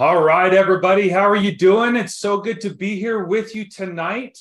All right, everybody, how are you doing? It's so good to be here with you tonight.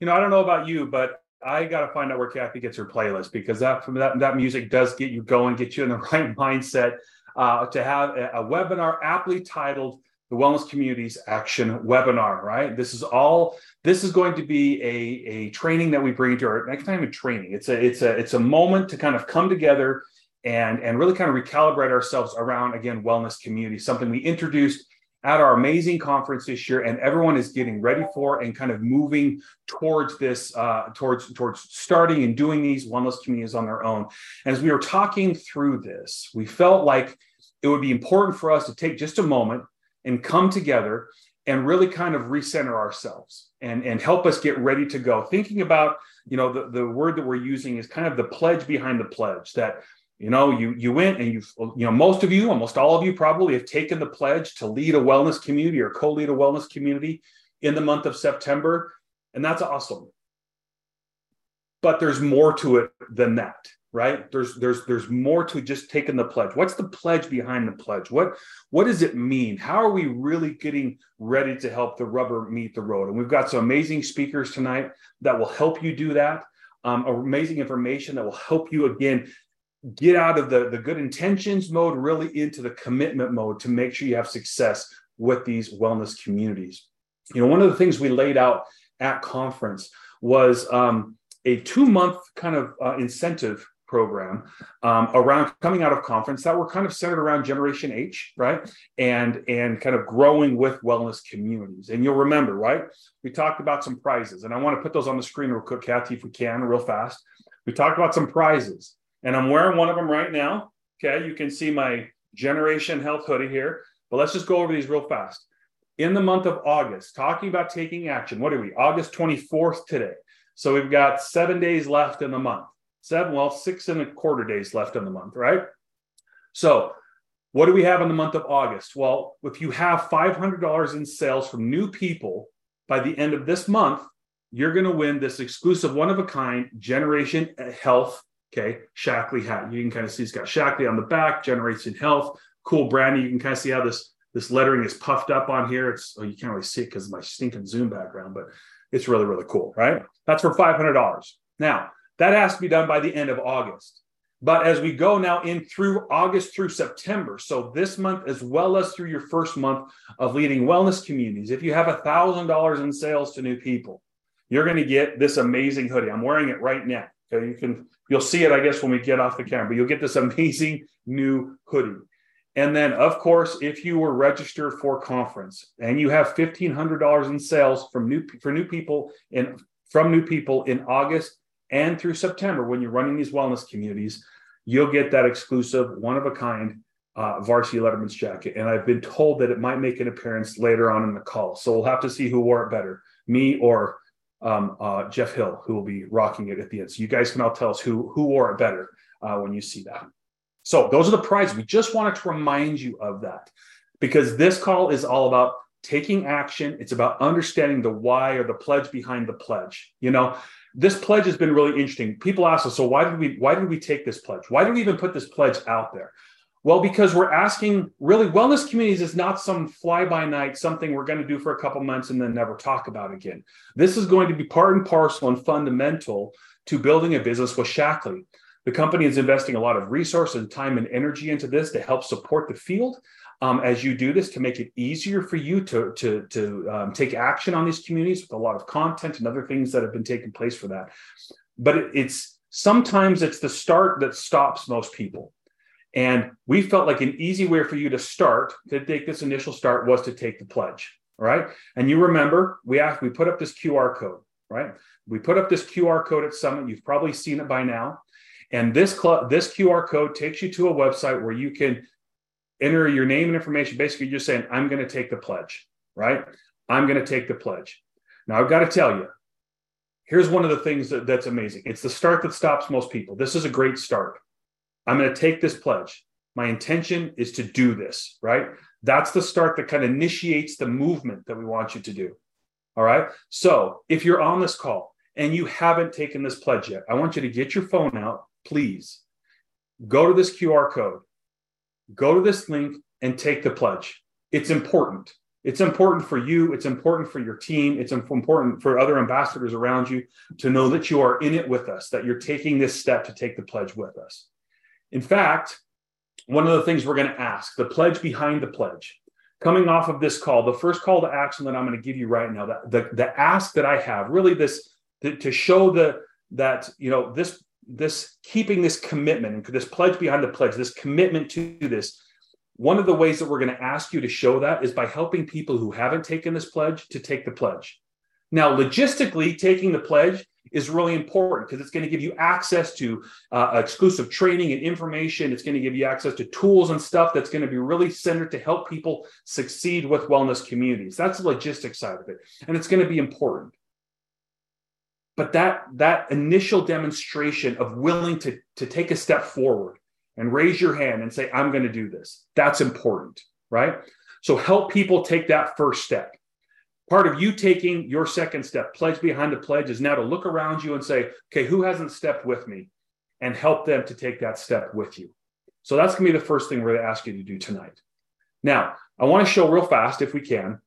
You know, I don't know about you, but I got to find out where Kathy gets her playlist because that, that that music does get you going, get you in the right mindset uh, to have a, a webinar aptly titled the Wellness Communities Action Webinar. Right, this is all. This is going to be a a training that we bring to our next time. A training. It's a it's a it's a moment to kind of come together and and really kind of recalibrate ourselves around again wellness community. Something we introduced at our amazing conference this year, and everyone is getting ready for and kind of moving towards this, uh, towards towards starting and doing these wellness communities on their own. As we were talking through this, we felt like it would be important for us to take just a moment and come together and really kind of recenter ourselves and and help us get ready to go. Thinking about you know the, the word that we're using is kind of the pledge behind the pledge that you know you you went and you you know most of you almost all of you probably have taken the pledge to lead a wellness community or co-lead a wellness community in the month of september and that's awesome. But there's more to it than that right? There's there's there's more to just taking the pledge. What's the pledge behind the pledge? What what does it mean? How are we really getting ready to help the rubber meet the road? And we've got some amazing speakers tonight that will help you do that um, amazing information that will help you again get out of the, the good intentions mode really into the commitment mode to make sure you have success with these wellness communities. You know, one of the things we laid out at conference was um, a two month kind of uh, incentive program um, around coming out of conference that were kind of centered around generation h right? And and kind of growing with wellness communities. And you'll remember right? We talked about some prizes and i want to put those on the screen real quick kathy if we can real fast. We talked about some prizes and I'm wearing one of them right now. Okay, you can see my Generation Health hoodie here, but let's just go over these real fast. In the month of August, talking about taking action, what are we? August 24th today. So we've got seven days left in the month. Seven, well, six and a quarter days left in the month, right? So what do we have in the month of August? Well, if you have $500 in sales from new people by the end of this month, you're going to win this exclusive one of a kind Generation Health Okay, Shaklee hat. You can kind of see it's got Shaklee on the back, Generation Health, cool branding. You can kind of see how this this lettering is puffed up on here. It's oh, you can't really see it because of my stinking Zoom background, but it's really, really cool, right? That's for $500. Now, that has to be done by the end of August. But as we go now in through August through September, so this month as well as through your first month of leading wellness communities, if you have a $1,000 in sales to new people, you're going to get this amazing hoodie. I'm wearing it right now. Okay, you can You'll see it, I guess, when we get off the camera, but you'll get this amazing new hoodie. And then, of course, if you were registered for conference and you have $1,500 in sales from new for new people in from new people in August and through September when you're running these wellness communities, you'll get that exclusive one of a kind uh, varsity Letterman's jacket. And I've been told that it might make an appearance later on in the call. So we'll have to see who wore it better, me or um, uh, Jeff Hill, who will be rocking it at the end. So you guys can all tell us who who wore it better uh, when you see that. So those are the prizes. We just wanted to remind you of that because this call is all about taking action. It's about understanding the why or the pledge behind the pledge. You know, this pledge has been really interesting. People ask us, so why did we why did we take this pledge? Why did we even put this pledge out there? Well, because we're asking really, wellness communities is not some fly by night, something we're going to do for a couple months and then never talk about again. This is going to be part and parcel and fundamental to building a business with Shaklee. The company is investing a lot of resource and time and energy into this to help support the field um, as you do this to make it easier for you to, to, to um, take action on these communities with a lot of content and other things that have been taking place for that. But it, it's sometimes it's the start that stops most people and we felt like an easy way for you to start to take this initial start was to take the pledge. Right. And you remember we asked, we put up this QR code, right? We put up this QR code at Summit. You've probably seen it by now. And this club, this QR code takes you to a website where you can enter your name and information. Basically, you're saying, I'm going to take the pledge, right? I'm going to take the pledge. Now, I've got to tell you, here's one of the things that, that's amazing. It's the start that stops most people. This is a great start. I'm going to take this pledge. My intention is to do this, right? That's the start that kind of initiates the movement that we want you to do. All right. So if you're on this call and you haven't taken this pledge yet, I want you to get your phone out, please. Go to this QR code, go to this link and take the pledge. it's important. It's important for you. It's important for your team. It's important for other ambassadors around you to know that you are in it with us, that you're taking this step to take the pledge with us. In fact, one of the things we're going to ask, the pledge behind the pledge, coming off of this call, the first call to action that I'm going to give you right now, that the, the ask that I have, really this to, to show the that you know this this keeping this commitment this pledge behind the pledge, this commitment to this. One of the ways that we're going to ask you to show that is by helping people who haven't taken this pledge to take the pledge. Now, logistically, taking the pledge is really important because it's going to give you access to uh, exclusive training and information. It's going to give you access to tools and stuff that's going to be really centered to help people succeed with wellness communities. That's the logistics side of it. And it's going to be important. But that, that initial demonstration of willing to, to take a step forward and raise your hand and say, I'm going to do this, that's important, right? So help people take that first step part of you taking your second step, pledge behind the pledge, is now to look around you and say, okay, who hasn't stepped with me? And help them to take that step with you. So that's going to be the first thing we're going to ask you to do tonight. Now, I want to show real fast, if we can.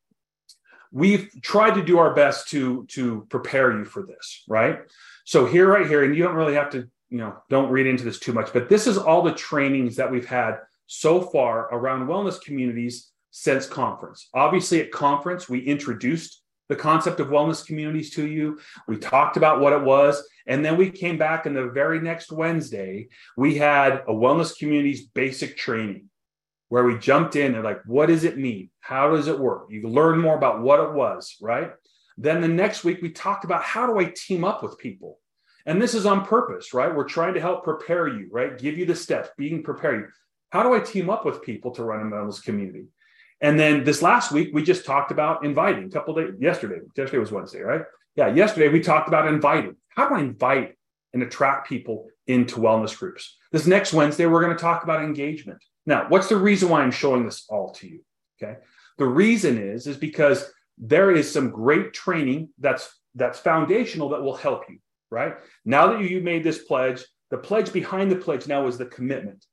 We've tried to do our best to, to prepare you for this, right? So here, right here, and you don't really have to, you know, don't read into this too much, but this is all the trainings that we've had so far around wellness communities since conference. Obviously, at conference, we introduced the concept of wellness communities to you. We talked about what it was. And then we came back, and the very next Wednesday, we had a wellness communities basic training where we jumped in and, like, what does it mean? How does it work? You learn more about what it was, right? Then the next week, we talked about how do I team up with people? And this is on purpose, right? We're trying to help prepare you, right? Give you the steps, being prepared. How do I team up with people to run a wellness community? And then this last week, we just talked about inviting. A couple days yesterday, yesterday was Wednesday, right? Yeah, yesterday we talked about inviting. How do I invite and attract people into wellness groups? This next Wednesday, we're going to talk about engagement. Now, what's the reason why I'm showing this all to you? Okay. The reason is, is because there is some great training that's that's foundational that will help you, right? Now that you made this pledge, the pledge behind the pledge now is the commitment,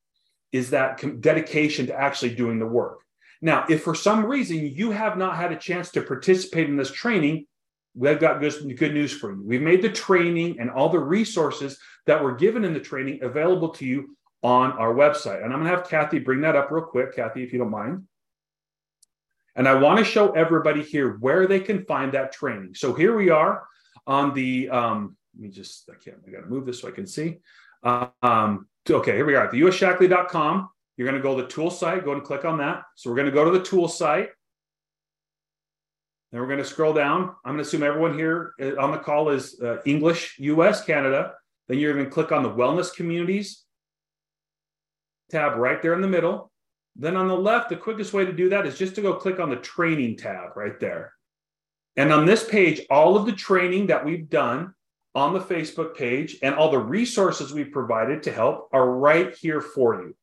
is that dedication to actually doing the work. Now, if for some reason you have not had a chance to participate in this training, we've got good, good news for you. We've made the training and all the resources that were given in the training available to you on our website. And I'm going to have Kathy bring that up real quick, Kathy, if you don't mind. And I want to show everybody here where they can find that training. So here we are on the, um, let me just, I can't, I got to move this so I can see. Um, okay, here we are at the us.shaklee.com. You're going to go to the tool site, go and click on that. So we're going to go to the tool site. Then we're going to scroll down. I'm going to assume everyone here uh, on the call is uh, English, US, Canada. Then you're going to click on the wellness communities tab right there in the middle. Then on the left, the quickest way to do that is just to go click on the training tab right there. And on this page, all of the training that we've done on the Facebook page and all the resources we've provided to help are right here for you.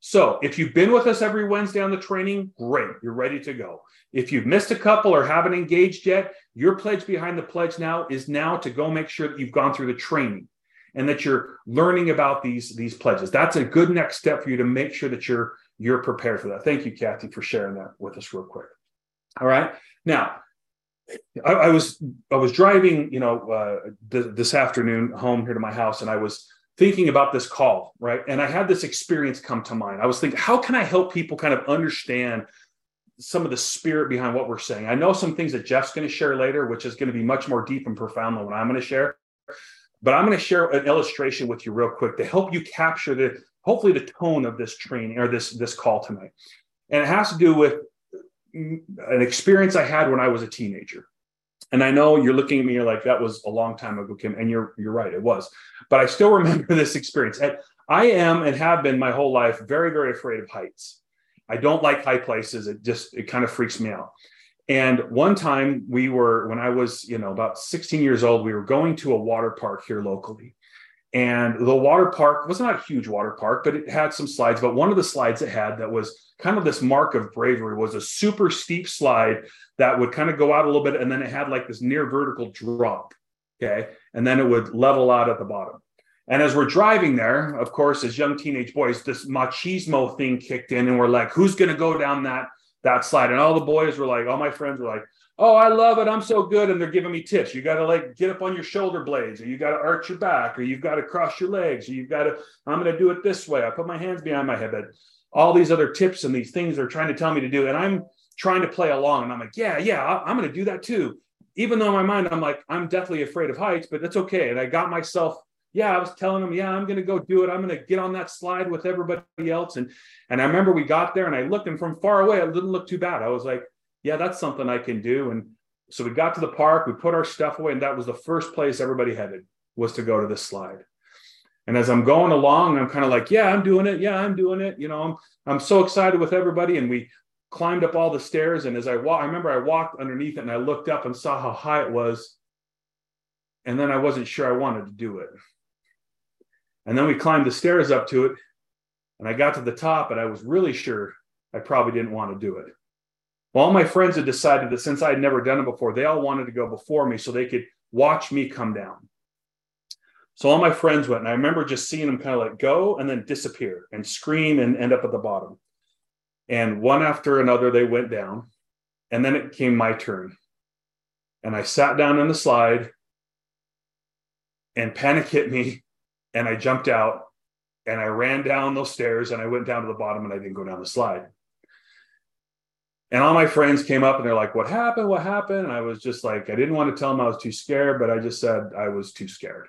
So if you've been with us every Wednesday on the training, great, you're ready to go. If you've missed a couple or haven't engaged yet, your pledge behind the pledge now is now to go make sure that you've gone through the training and that you're learning about these these pledges. That's a good next step for you to make sure that you're you're prepared for that. Thank you, Kathy, for sharing that with us real quick. All right, now I, I was I was driving, you know, uh, th- this afternoon home here to my house, and I was thinking about this call, right? And I had this experience come to mind. I was thinking, how can I help people kind of understand some of the spirit behind what we're saying? I know some things that Jeff's going to share later, which is going to be much more deep and profound than what I'm going to share. But I'm going to share an illustration with you real quick to help you capture the hopefully the tone of this training or this this call tonight. And it has to do with mm, an experience I had when I was a teenager and I know you're looking at me, you're like, that was a long time ago, Cim. And you're you're right, it was. But I still remember this experience. And I am and have been my whole life very, very afraid of heights. I don't like high places. It just it kind of freaks me out. And one time we were, when I was, you know, about 16 years old, we were going to a water park here locally. And the water park was not a huge water park, but it had some slides. But one of the slides it had that was kind of this mark of bravery was a super steep slide that would kind of go out a little bit and then it had like this near vertical drop okay and then it would level out at the bottom and as we're driving there of course as young teenage boys this machismo thing kicked in and we're like who's going to go down that that slide. And all the boys were like, all my friends were like, oh, I love it. I'm so good. And they're giving me tips. You got to like get up on your shoulder blades, or you got to arch your back, or you've got to cross your legs, or you've got to, I'm going to do it this way. I put my hands behind my head. But all these other tips and these things they're trying to tell me to do. And I'm trying to play along. And I'm like, yeah, yeah, I'm going to do that too. Even though in my mind, I'm like, I'm deathly afraid of heights, but that's okay. And I got myself yeah, I was telling them, yeah, I'm going to go do it. I'm going to get on that slide with everybody else. And and I remember we got there and I looked and from far away, it didn't look too bad. I was like, yeah, that's something I can do. And so we got to the park, we put our stuff away, and that was the first place everybody headed was to go to this slide. And as I'm going along, I'm kind of like, yeah, I'm doing it. Yeah, I'm doing it. You know, I'm I'm so excited with everybody. And we climbed up all the stairs. And as I walk, I remember I walked underneath it and I looked up and saw how high it was. And then I wasn't sure I wanted to do it. And then we climbed the stairs up to it. And I got to the top, and I was really sure I probably didn't want to do it. All my friends had decided that since I had never done it before, they all wanted to go before me so they could watch me come down. So all my friends went, and I remember just seeing them kind of like go and then disappear and scream and end up at the bottom. And one after another, they went down. And then it came my turn. And I sat down on the slide, and panic hit me and I jumped out and I ran down those stairs and I went down to the bottom and I didn't go down the slide. And all my friends came up and they're like, What happened? What happened? And I was just like, I didn't want to tell them I was too scared, but I just said I was too scared.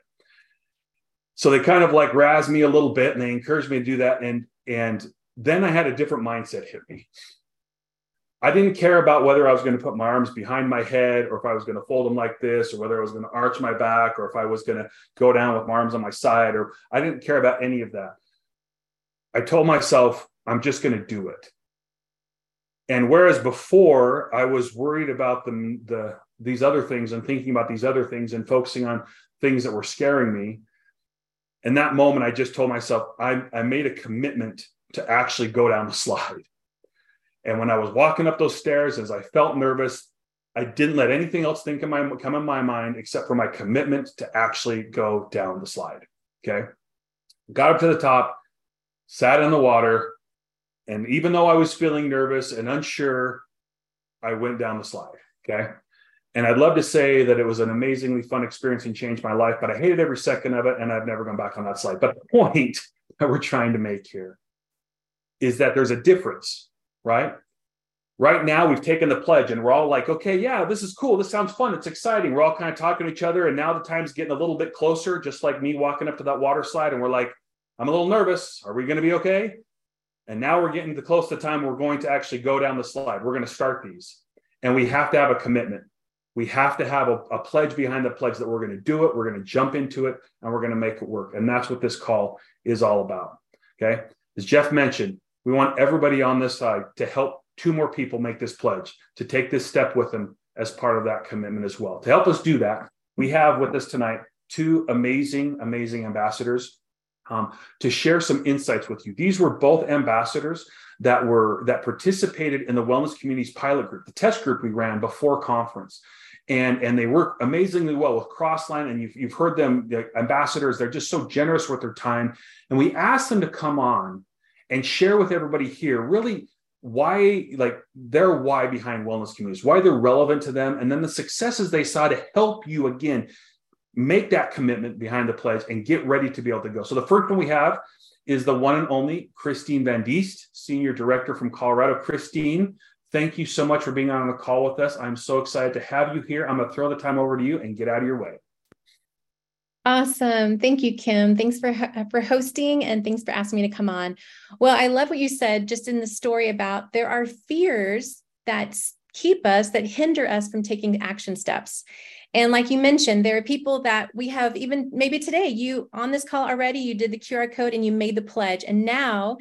So they kind of like razzed me a little bit and they encouraged me to do that. And and then I had a different mindset hit me. I didn't care about whether I was going to put my arms behind my head or if I was going to fold them like this or whether I was going to arch my back or if I was going to go down with my arms on my side or I didn't care about any of that. I told myself, I'm just going to do it. And whereas before I was worried about the, the these other things and thinking about these other things and focusing on things that were scaring me, in that moment, I just told myself, I, I made a commitment to actually go down the slide. And when I was walking up those stairs, as I felt nervous, I didn't let anything else think in my come in my mind except for my commitment to actually go down the slide. Okay. Got up to the top, sat in the water, and even though I was feeling nervous and unsure, I went down the slide. Okay. And I'd love to say that it was an amazingly fun experience and changed my life, but I hated every second of it and I've never gone back on that slide. But the point that we're trying to make here is that there's a difference right? Right now, we've taken the pledge and we're all like, okay, yeah, this is cool. This sounds fun. It's exciting. We're all kind of talking to each other. And now the time's getting a little bit closer, just like me walking up to that water slide. And we're like, I'm a little nervous. Are we going to be okay? And now we're getting to close to time we're going to actually go down the slide. We're going to start these. And we have to have a commitment. We have to have a, a pledge behind the pledge that we're going to do it. We're going to jump into it and we're going to make it work. And that's what this call is all about. Okay. As Jeff mentioned, we want everybody on this side to help two more people make this pledge, to take this step with them as part of that commitment as well. To help us do that, we have with us tonight two amazing, amazing ambassadors um, to share some insights with you. These were both ambassadors that were that participated in the wellness communities pilot group, the test group we ran before conference. And, and they work amazingly well with Crossline. And you've, you've heard them, the ambassadors, they're just so generous with their time. And we asked them to come on and share with everybody here really why like their why behind wellness communities why they're relevant to them and then the successes they saw to help you again make that commitment behind the pledge and get ready to be able to go so the first one we have is the one and only christine van diest senior director from colorado christine thank you so much for being on the call with us i'm so excited to have you here i'm going to throw the time over to you and get out of your way Awesome. Thank you, Cim. Thanks for for hosting and thanks for asking me to come on. Well, I love what you said just in the story about there are fears that keep us that hinder us from taking action steps. And like you mentioned, there are people that we have even maybe today you on this call already you did the QR code and you made the pledge and now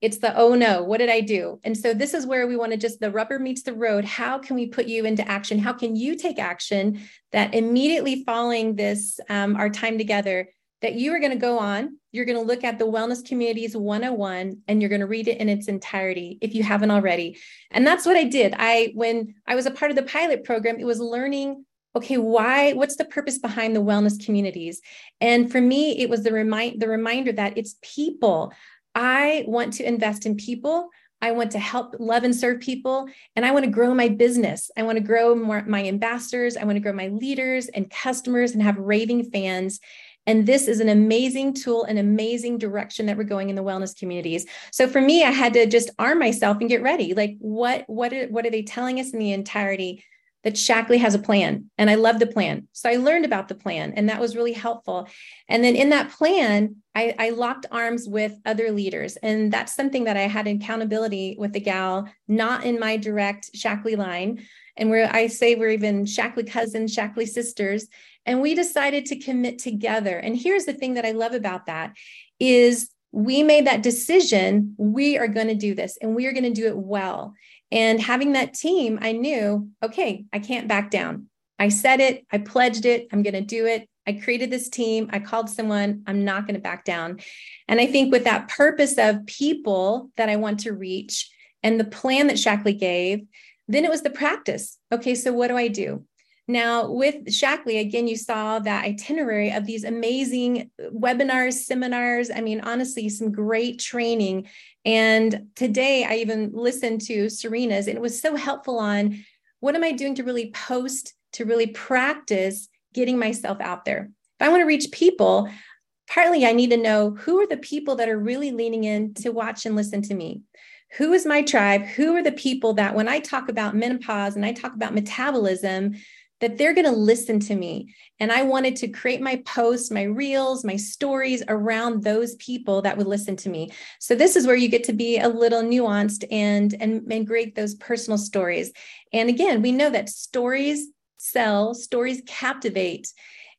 it's the oh no, what did I do? And so this is where we want to just the rubber meets the road. How can we put you into action? How can you take action that immediately following this, um, our time together, that you are going to go on, you're going to look at the Wellness Communities 101 and you're going to read it in its entirety if you haven't already. And that's what I did. I, when I was a part of the pilot program, it was learning okay why what's the purpose behind the wellness communities and for me it was the remind the reminder that it's people I want to invest in people. I want to help love and serve people. And I want to grow my business. I want to grow more, my ambassadors. I want to grow my leaders and customers and have raving fans. And this is an amazing tool, an amazing direction that we're going in the wellness communities. So for me, I had to just arm myself and get ready. Like, what, what, are, what are they telling us in the entirety? That Shaklee has a plan and I love the plan. So I learned about the plan and that was really helpful. And then in that plan, I, I, locked arms with other leaders. And that's something that I had accountability with the gal, not in my direct Shaklee line. And where I say we're even Shaklee cousins, Shaklee sisters. And we decided to commit together. And here's the thing that I love about that is we made that decision. We are going to do this and we are going to do it well. And having that team, I knew, okay, I can't back down. I said it, I pledged it, I'm going to do it. I created this team, I called someone, I'm not going to back down. And I think with that purpose of people that I want to reach and the plan that Shaklee gave, then it was the practice. Okay, so what do I do? Now, with Shaklee, again, you saw that itinerary of these amazing webinars, seminars. I mean, honestly, some great training. And today I even listened to Serena's, and it was so helpful on what am I doing to really post, to really practice getting myself out there. If I want to reach people, partly I need to know who are the people that are really leaning in to watch and listen to me. Who is my tribe? Who are the people that when I talk about menopause and I talk about metabolism, that they're going to listen to me. And I wanted to create my posts, my reels, my stories around those people that would listen to me. So this is where you get to be a little nuanced and and, and create those personal stories. And again, we know that stories sell, stories captivate.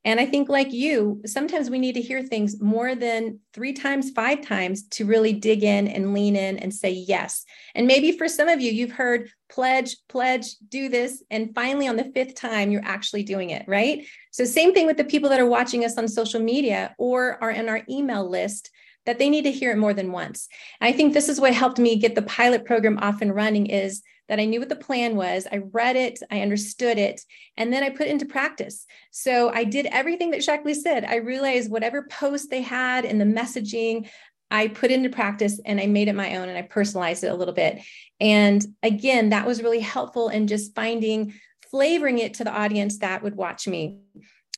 And I think, like you, sometimes we need to hear things more than three times, five times to really dig in and lean in and say yes. And maybe for some of you, you've heard pledge, pledge, do this. And finally, on the fifth time, you're actually doing it, right? So, same thing with the people that are watching us on social media or are in our email list that they need to hear it more than once. And I think this is what helped me get the pilot program off and running is that I knew what the plan was. I read it, I understood it, and then I put into practice. So I did everything that Shaklee said. I realized whatever post they had and the messaging, I put into practice and I made it my own and I personalized it a little bit. And again, that was really helpful in just finding, flavoring it to the audience that would watch me.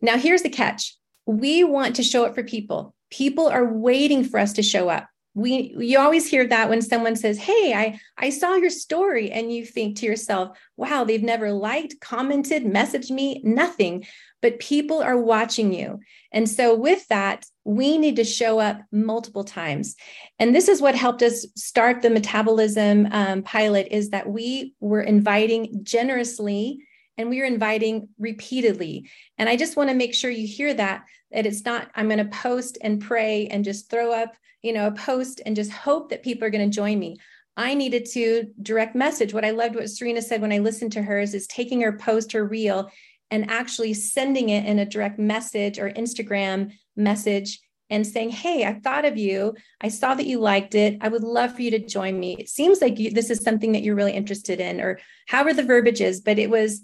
Now, here's the catch we want to show up for people. People are waiting for us to show up we you always hear that when someone says hey i i saw your story and you think to yourself wow they've never liked commented messaged me nothing. But people are watching you. And so with that we need to show up multiple times. And this is what helped us start the metabolism um, pilot is that we were inviting generously and we are inviting repeatedly. And i just want to make sure you hear that that it's not i'm going to post and pray and just throw up you know, a post and just hope that people are going to join me. I needed to direct message. What I loved what Serena said when I listened to hers is taking her post, her reel, and actually sending it in a direct message or Instagram message and saying, Hey, I thought of you. I saw that you liked it. I would love for you to join me. It seems like you, this is something that you're really interested in, or however the verbiage is, but it was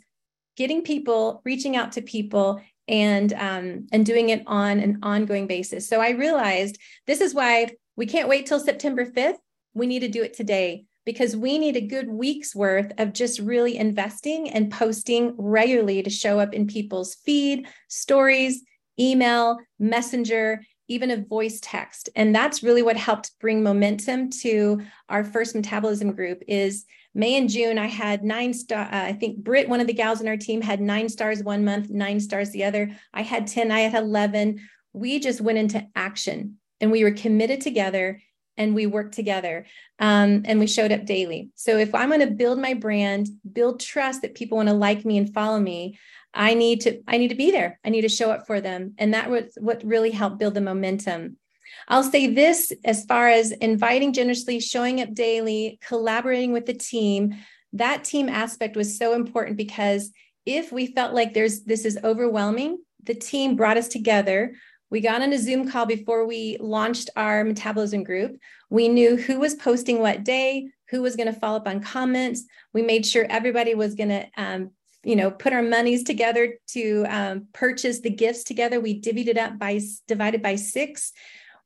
getting people, reaching out to people and um, and doing it on an ongoing basis. So I realized this is why we can't wait till September 5th. We need to do it today because we need a good week's worth of just really investing and posting regularly to show up in people's feed, stories, email, messenger, even a voice text. And that's really what helped bring momentum to our first metabolism group is May and June, I had nine star. Uh, I think Britt, one of the gals in our team, had nine stars one month, nine stars the other. I had 10, I had 11. We just went into action and we were committed together and we worked together um, and we showed up daily. So if I'm going to build my brand, build trust that people want to like me and follow me, I need to I need to be there. I need to show up for them, and that was what really helped build the momentum. I'll say this as far as inviting generously, showing up daily, collaborating with the team. That team aspect was so important because if we felt like there's this is overwhelming, the team brought us together. We got on a Zoom call before we launched our metabolism group. We knew who was posting what day, who was going to follow up on comments. We made sure everybody was going to um, you know put our monies together to um, purchase the gifts together we divvied it up by divided by six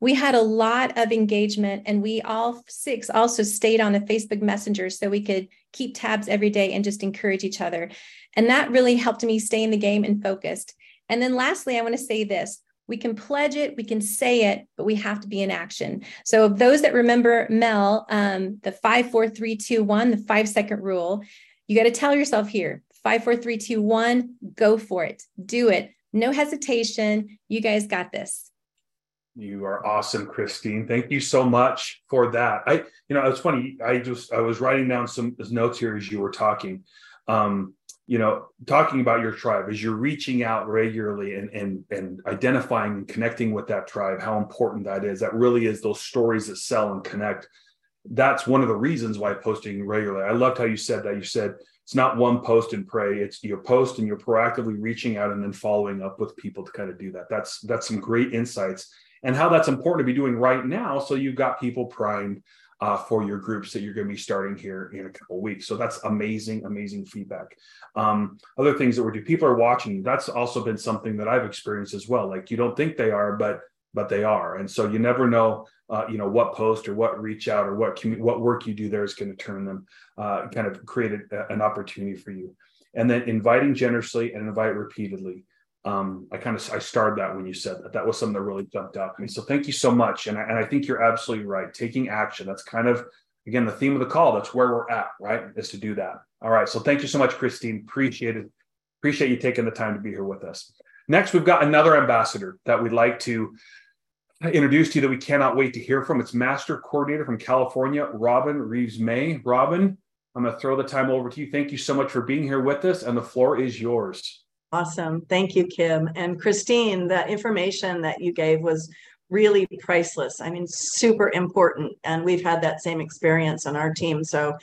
we had a lot of engagement and we all six also stayed on the Facebook Messenger so we could keep tabs every day and just encourage each other. And that really helped me stay in the game and focused. And then lastly, I want to say this we can pledge it, we can say it, but we have to be in action. So, those that remember Mel, um, the five, four, three, two, one, the five second rule, you got to tell yourself here five, four, three, two, one, go for it, do it. No hesitation. You guys got this. You are awesome, Christine. Thank you so much for that. I, you know, it's funny. I just I was writing down some notes here as you were talking. Um, you know, talking about your tribe as you're reaching out regularly and and and identifying and connecting with that tribe, how important that is. That really is those stories that sell and connect. That's one of the reasons why posting regularly. I loved how you said that. You said it's not one post and pray. It's your post and you're proactively reaching out and then following up with people to kind of do that. That's that's some great insights and how that's important to be doing right now. So you've got people primed uh, for your groups that you're going to be starting here in a couple weeks. So that's amazing, amazing feedback. Um, other things that we're doing, people are watching. That's also been something that I've experienced as well. Like you don't think they are, but but they are, and so you never know, uh, you know, what post or what reach out or what commu- what work you do there is going to turn them, uh, kind of create a, an opportunity for you. And then inviting generously and invite repeatedly um, I kind of I started that when you said that. That was something that really jumped out to me. So thank you so much. And I, and I think you're absolutely right. Taking action. That's kind of again the theme of the call. That's where we're at, right? Is to do that. All right. So thank you so much, Christine. Appreciate it. Appreciate you taking the time to be here with us. Next, we've got another ambassador that we'd like to introduce to you that we cannot wait to hear from. It's Master Coordinator from California, Robin Reves-May. Robin, I'm going to throw the time over to you. Thank you so much for being here with us, and the floor is yours. Awesome. Thank you, Cim. And Christine, the information that you gave was really priceless. I mean, super important. And we've had that same experience on our team. So,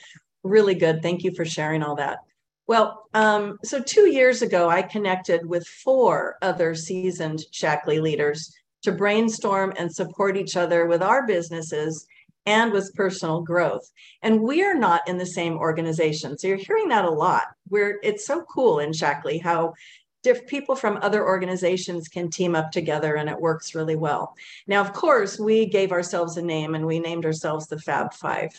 really good. Thank you for sharing all that. Well, um, so two years ago, I connected with four other seasoned Shaklee leaders to brainstorm and support each other with our businesses and with personal growth. And we are not in the same organization. So you're hearing that a lot. Where it's so cool in Shaklee how diff- people from other organizations can team up together and it works really well. Now, of course, we gave ourselves a name and we named ourselves the Fab Five.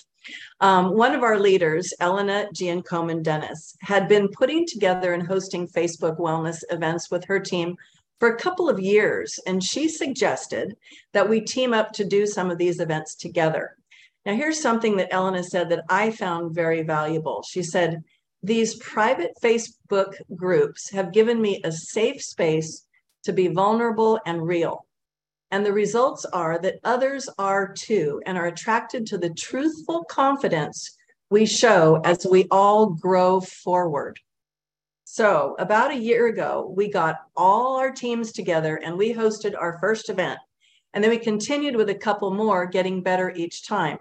Um, one of our leaders, Elena Giancoman Dennis, had been putting together and hosting Facebook wellness events with her team for a couple of years, and she suggested that we team up to do some of these events together. Now, here's something that Elena said that I found very valuable. She said, These private Facebook groups have given me a safe space to be vulnerable and real. And the results are that others are too and are attracted to the truthful confidence we show as we all grow forward. So, about a year ago, we got all our teams together and we hosted our first event. And then we continued with a couple more, getting better each time.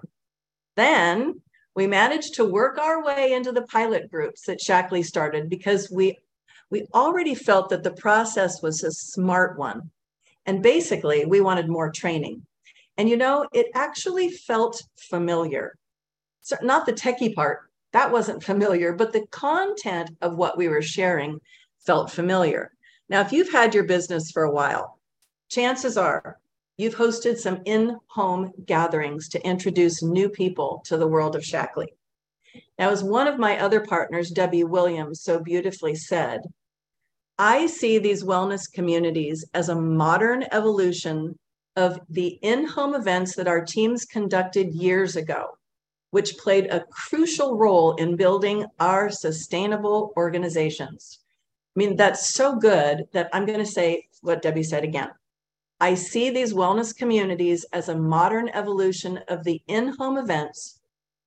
Then we managed to work our way into the pilot groups that Shaklee started because we we already felt that the process was a smart one. And basically, we wanted more training. And you know, it actually felt familiar. So not the techie part, that wasn't familiar, but the content of what we were sharing felt familiar. Now, if you've had your business for a while, chances are you've hosted some in home gatherings to introduce new people to the world of Shaklee. Now, as one of my other partners, Debbie Williams, so beautifully said, I see these wellness communities as a modern evolution of the in home events that our teams conducted years ago which played a crucial role in building our sustainable organizations. I mean, that's so good that I'm going to say what Debbie said again. I see these wellness communities as a modern evolution of the in home events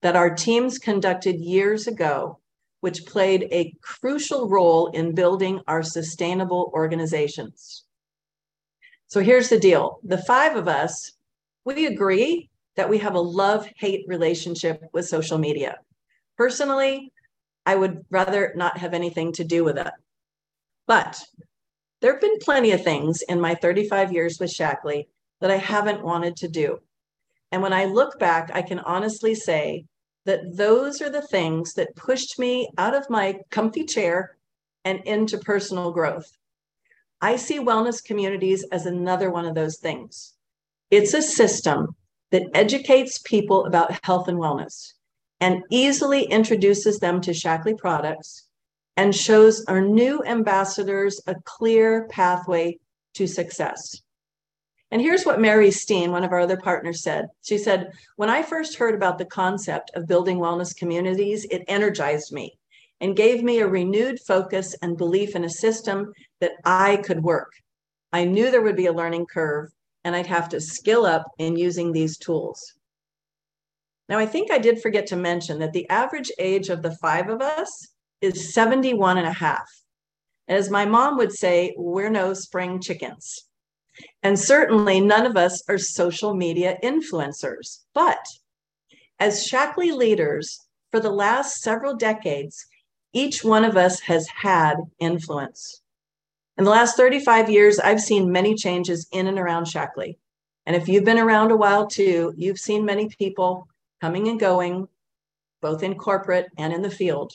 that our teams conducted years ago, which played a crucial role in building our sustainable organizations. So here's the deal the five of us, we agree that we have a love hate relationship with social media. Personally, I would rather not have anything to do with it. But there have been plenty of things in my 35 years with Shaklee that I haven't wanted to do. And when I look back, I can honestly say that those are the things that pushed me out of my comfy chair and into personal growth. I see wellness communities as another one of those things. It's a system that educates people about health and wellness and easily introduces them to Shaklee products and shows our new ambassadors a clear pathway to success. And here's what Mary Steen, one of our other partners, said. She said, When I first heard about the concept of building wellness communities, it energized me and gave me a renewed focus and belief in a system that I could work. I knew there would be a learning curve and I'd have to skill up in using these tools. Now, I think I did forget to mention that the average age of the five of us is 71 and a half. As my mom would say, we're no spring chickens. And certainly none of us are social media influencers. But as Shaklee leaders for the last several decades, each one of us has had influence. In the last 35 years, I've seen many changes in and around Shaklee. And if you've been around a while too, you've seen many people coming and going, both in corporate and in the field.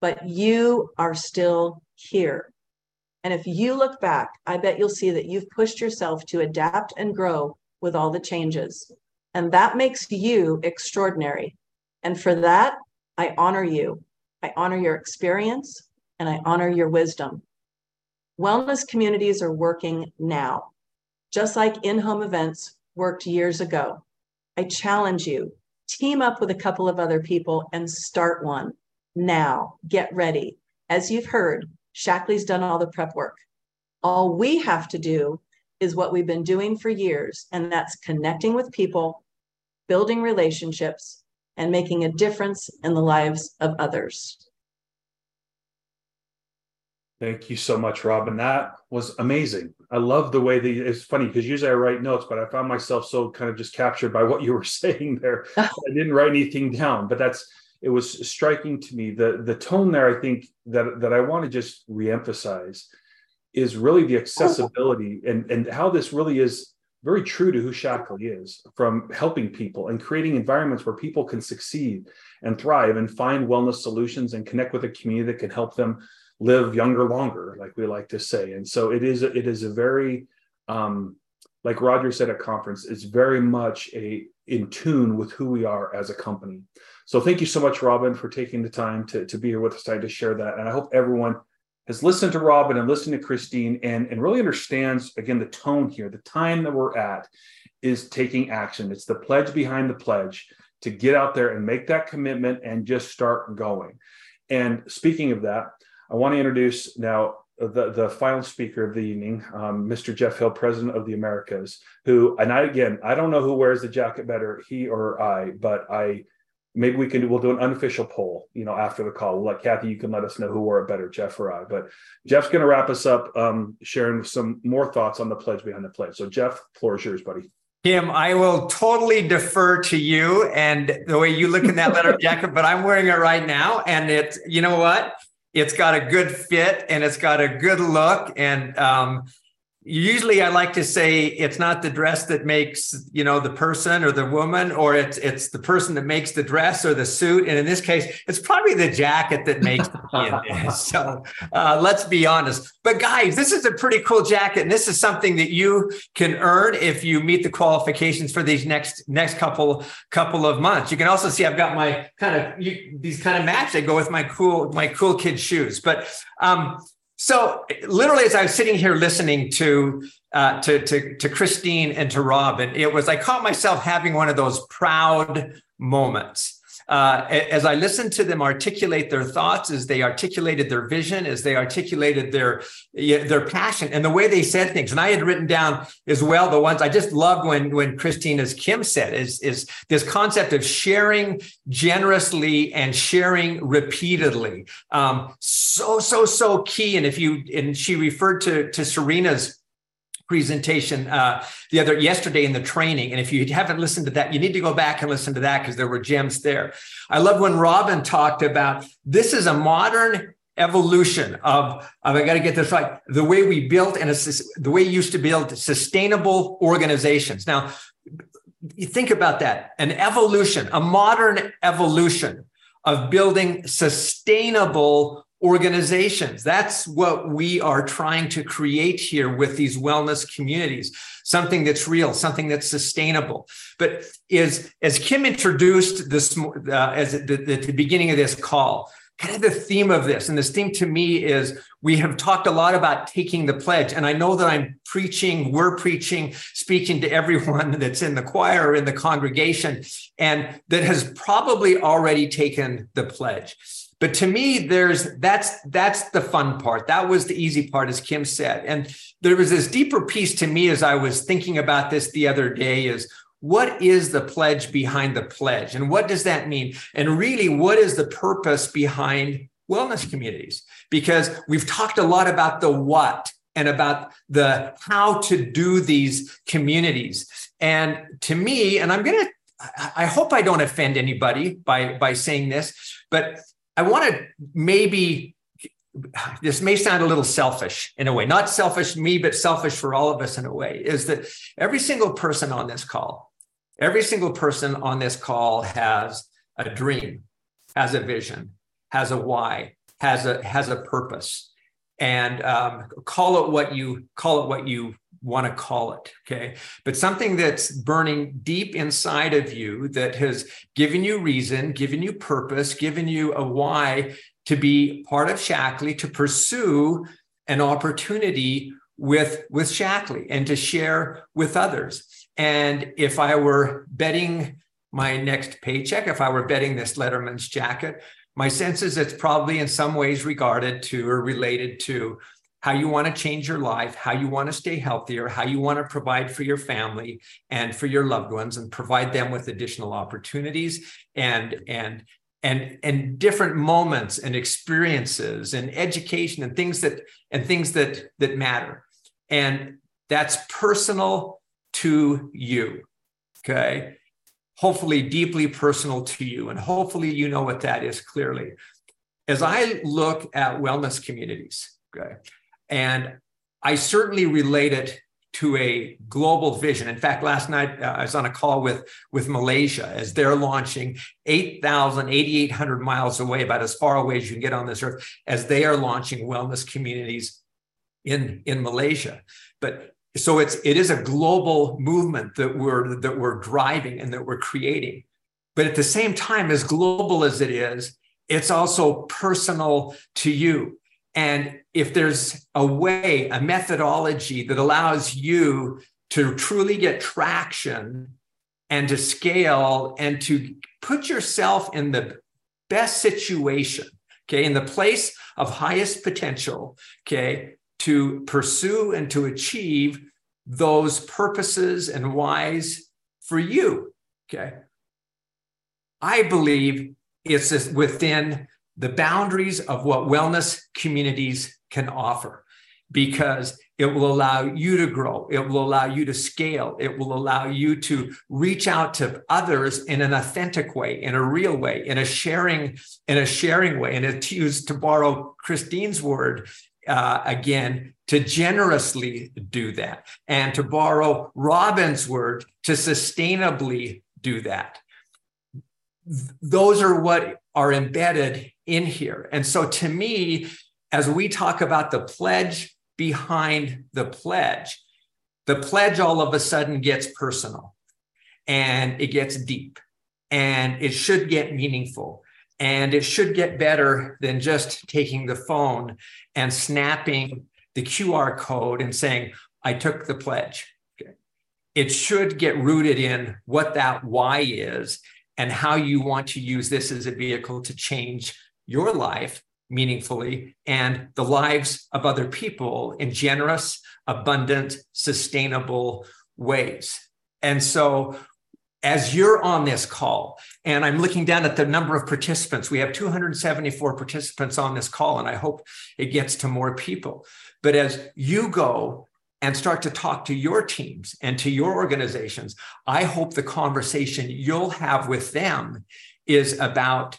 But you are still here. And if you look back, I bet you'll see that you've pushed yourself to adapt and grow with all the changes. And that makes you extraordinary. And for that, I honor you. I honor your experience and I honor your wisdom. Wellness communities are working now, just like in home events worked years ago. I challenge you team up with a couple of other people and start one now. Get ready. As you've heard, Shaklee's done all the prep work. All we have to do is what we've been doing for years, and that's connecting with people, building relationships, and making a difference in the lives of others. Thank you so much, Robin. That was amazing. I love the way that it's funny because usually I write notes, but I found myself so kind of just captured by what you were saying there. I didn't write anything down, but that's it was striking to me. The the tone there, I think that that I want to just reemphasize is really the accessibility and, and how this really is very true to who Shaklee is from helping people and creating environments where people can succeed and thrive and find wellness solutions and connect with a community that can help them live younger longer like we like to say. And so it is it is a very um like roger said at conference it's very much a in tune with who we are as a company. So thank you so much robin for taking the time to, to be here with us. Today to share that. And i hope everyone has listened to robin and listened to christine and and really understands again the tone here the time that we're at is taking action. It's the pledge behind the pledge to get out there and make that commitment and just start going. And speaking of that I want to introduce now the, the final speaker of the evening, um, Mr. Jeff Hill, President of the Americas, who, and I, again, I don't know who wears the jacket better, he or I, but I, maybe we can, we'll do an unofficial poll, you know, after the call. We'll let Kathy, you can let us know who wore it better, Jeff or I, but Jeff's going to wrap us up, um, sharing some more thoughts on the pledge behind the pledge. So Jeff, floor is yours, buddy. Cim, I will totally defer to you and the way you look in that leather jacket, but I'm wearing it right now. And it, you know what? It's got a good fit and it's got a good look and um, usually i like to say it's not the dress that makes you know the person or the woman or it's it's the person that makes the dress or the suit. And in this case it's probably the jacket that makes the so uh, let's be honest. But guys this is a pretty cool jacket and this is something that you can earn if you meet the qualifications for these next next couple couple of months. You can also see i've got my kind of you, these kind of match that go with my cool my cool kid shoes. But um so literally, as I was sitting here listening to uh, to, to to Christine and to Robin, it was I caught myself having one of those proud moments uh, as I listened to them articulate their thoughts, as they articulated their vision, as they articulated their their passion and the way they said things. And I had written down as well the ones I just loved when when Christine, as Cim said, is is this concept of sharing generously and sharing repeatedly. Um, so so so key. And if you and she referred to to Serena's presentation uh, the other yesterday in the training. And if you haven't listened to that, you need to go back and listen to that because there were gems there. I love when Robin talked about this is a modern evolution of, of I got to get this right, the way we built and the way you used to build sustainable organizations. Now, you think about that, an evolution, a modern evolution of building sustainable organizations. That's what we are trying to create here with these wellness communities, something that's real, something that's sustainable. But is as Cim introduced this uh, as at the, the beginning of this call, kind of the theme of this, and this theme to me is we have talked a lot about taking the pledge, and I know that I'm preaching, we're preaching, speaking to everyone that's in the choir or in the congregation, and that has probably already taken the pledge. But to me, there's that's that's the fun part. That was the easy part, as Cim said. And there was this deeper piece to me as I was thinking about this the other day is what is the pledge behind the pledge? And what does that mean? And really, what is the purpose behind wellness communities? Because we've talked a lot about the what and about the how to do these communities. And to me, and I'm going to I hope I don't offend anybody by by saying this, but I want to maybe this may sound a little selfish in a way, not selfish me, but selfish for all of us in a way, is that every single person on this call, every single person on this call has a dream, has a vision, has a why, has a has a purpose, and um, call it what you call it what you want to call it. Okay. But something that's burning deep inside of you that has given you reason, given you purpose, given you a why to be part of Shaklee, to pursue an opportunity with, with Shaklee and to share with others. And if I were betting my next paycheck, if I were betting this Letterman's jacket, my sense is it's probably in some ways regarded to or related to how you want to change your life, how you want to stay healthier, how you want to provide for your family and for your loved ones and provide them with additional opportunities and and and and different moments and experiences and education and things that and things that that matter. And that's personal to you. Okay? Hopefully deeply personal to you and hopefully you know what that is clearly. As I look at wellness communities, okay? And I certainly relate it to a global vision. In fact, last night uh, I was on a call with, with Malaysia as they're launching 8,000, 8,800 miles away, about as far away as you can get on this earth, as they are launching wellness communities in, in Malaysia. But so it's it is a global movement that we're that we're driving and that we're creating. But at the same time, as global as it is, it's also personal to you. And if there's a way, a methodology that allows you to truly get traction and to scale and to put yourself in the best situation, okay, in the place of highest potential, okay, to pursue and to achieve those purposes and whys for you, okay. I believe it's within the boundaries of what wellness communities can offer because it will allow you to grow it will allow you to scale it will allow you to reach out to others in an authentic way in a real way in a sharing in a sharing way. And to use to borrow christine's word uh, again to generously do that and to borrow robin's word to sustainably do that those are what are embedded in here. And so to me, as we talk about the pledge behind the pledge, the pledge all of a sudden gets personal and it gets deep and it should get meaningful and it should get better than just taking the phone and snapping the QR code and saying, I took the pledge. Okay. It should get rooted in what that why is and how you want to use this as a vehicle to change your life meaningfully and the lives of other people in generous, abundant, sustainable ways. And so, as you're on this call, and I'm looking down at the number of participants, we have 274 participants on this call, and I hope it gets to more people. But as you go and start to talk to your teams and to your organizations, I hope the conversation you'll have with them is about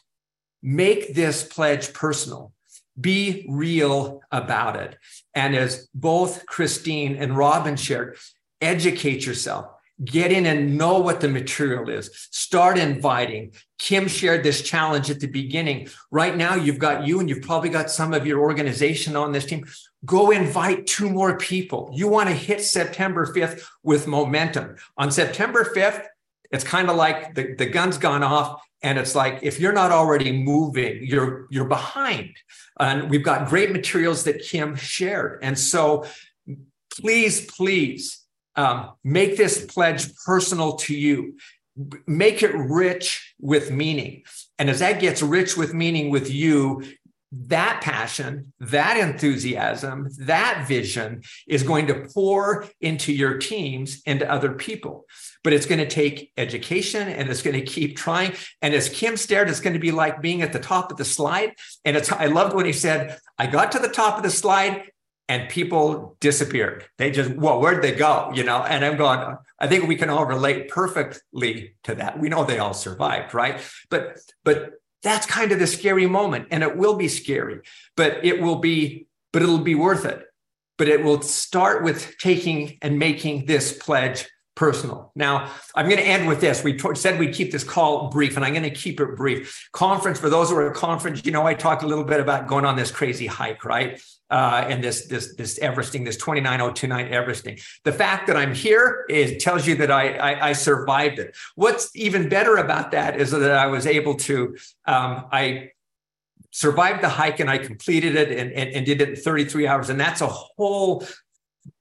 make this pledge personal. Be real about it. And as both Christine and Robin shared, educate yourself, get in and know what the material is. Start inviting. Cim shared this challenge at the beginning. Right now, you've got you and you've probably got some of your organization on this team. Go invite two more people. You want to hit September 5th with momentum. On September 5th, it's kind of like the, the gun's gone off and it's like if you're not already moving you're you're behind and we've got great materials that cim shared and so please please um, make this pledge personal to you make it rich with meaning and as that gets rich with meaning with you that passion, that enthusiasm, that vision is going to pour into your teams and to other people. But it's going to take education and it's going to keep trying. And as Cim stared, it's going to be like being at the top of the slide. And it's I loved when he said, I got to the top of the slide and people disappeared. They just, well, where'd they go? You know, and I'm going, I think we can all relate perfectly to that. We know they all survived, right? But but that's kind of the scary moment and it will be scary but it will be but it'll be worth it but it will start with taking and making this pledge personal. Now, I'm going to end with this. We t- said we'd keep this call brief, and I'm going to keep it brief. Conference, for those who are at conference, you know, I talked a little bit about going on this crazy hike, right? Uh, and this this this Everesting, this 29029 Everesting. The fact that I'm here is tells you that I, I, I survived it. What's even better about that is that I was able to um, I survived the hike and I completed it and, and, and, did it in 33 hours. And that's a whole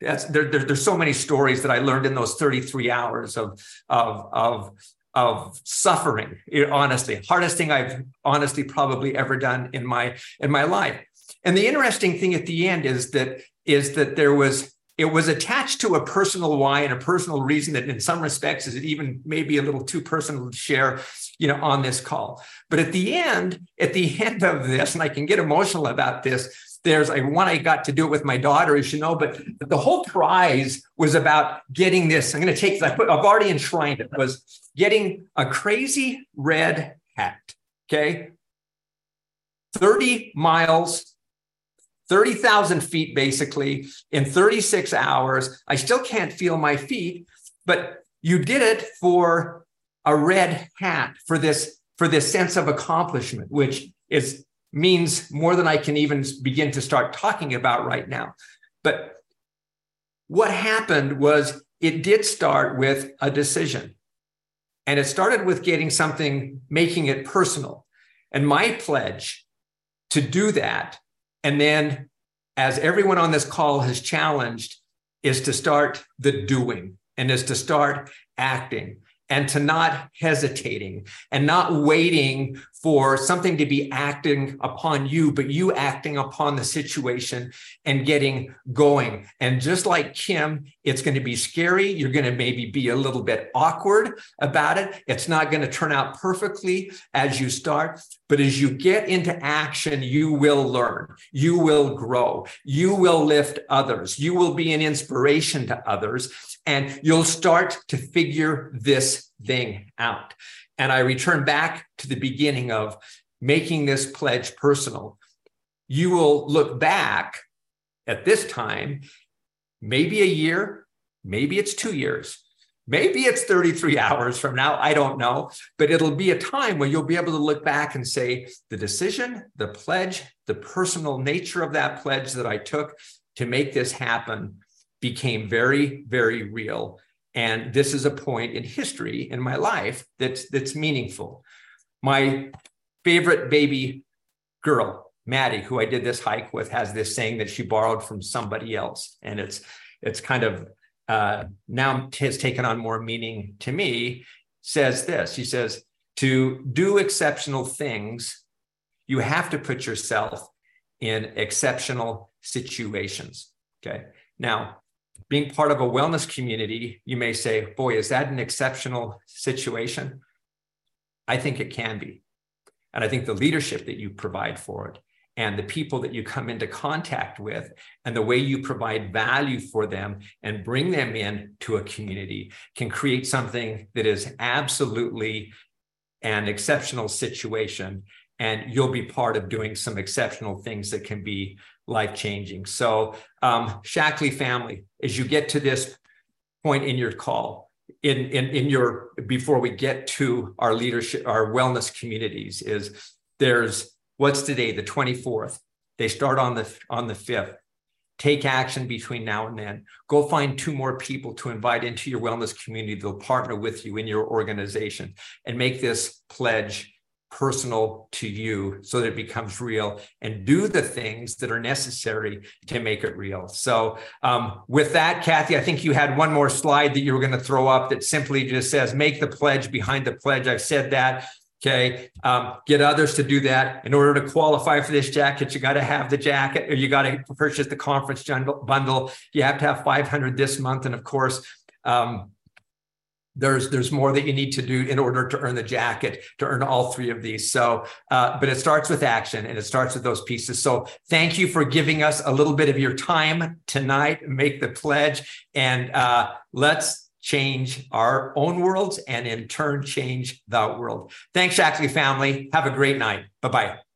that's there, there, there's so many stories that I learned in those 33 hours of of of of suffering honestly hardest thing i've honestly probably ever done in my in my life and the interesting thing at the end is that is that there was it was attached to a personal why and a personal reason that in some respects is it even maybe a little too personal to share you know on this call but at the end at the end of this and i can get emotional about this there's a one I got to do it with my daughter, as you know, but the whole prize was about getting this. I'm going to take, I put, I've already enshrined it, was getting a crazy red hat. Okay. 30 miles, 30,000 feet basically in 36 hours. I still can't feel my feet, but you did it for a red hat for this for this sense of accomplishment which is means more than I can even begin to start talking about right now. But what happened was it did start with a decision. And it started with getting something, making it personal. And my pledge to do that, and then as everyone on this call has challenged, is to start the doing and is to start acting and to not hesitating and not waiting for something to be acting upon you, but you acting upon the situation and getting going. And just like Cim, it's going to be scary. You're going to maybe be a little bit awkward about it. It's not going to turn out perfectly as you start. But as you get into action, you will learn, you will grow, you will lift others, you will be an inspiration to others, and you'll start to figure this thing out. And I return back to the beginning of making this pledge personal. You will look back at this time, maybe a year, maybe it's two years, maybe it's 33 hours from now. I don't know, but it'll be a time where you'll be able to look back and say, the decision, the pledge, the personal nature of that pledge that I took to make this happen became very, very real. And this is a point in history in my life that's that's meaningful. My favorite baby girl, Maddie, who I did this hike with, has this saying that she borrowed from somebody else, and it's it's kind of uh, now has taken on more meaning to me. Says this. She says to do exceptional things, you have to put yourself in exceptional situations. Okay. Now, being part of a wellness community, you may say, boy, is that an exceptional situation? I think it can be. And I think the leadership that you provide for it and the people that you come into contact with and the way you provide value for them and bring them in to a community can create something that is absolutely an exceptional situation and you'll be part of doing some exceptional things that can be life changing. So, um, Shaklee family, as you get to this point in your call, in, in, in your, before we get to our leadership, our wellness communities is there's, what's today, the 24th. They start on the, on the 5th take action between now and then. Go find two more people to invite into your wellness community. They'll partner with you in your organization and make this pledge personal to you so that it becomes real and do the things that are necessary to make it real. So, um, with that, Kathy, I think you had one more slide that you were going to throw up that simply just says, make the pledge behind the pledge. I've said that. Okay. Um, get others to do that. In order to qualify for this jacket, you got to have the jacket or you got to purchase the conference bundle. You have to have 500 this month. And of course, um, there's there's more that you need to do in order to earn the jacket to earn all three of these. So uh, but it starts with action and it starts with those pieces. So thank you for giving us a little bit of your time tonight. Make the pledge and uh, let's change our own worlds and in turn change the world. Thanks shaklee family. Have a great night. Bye-bye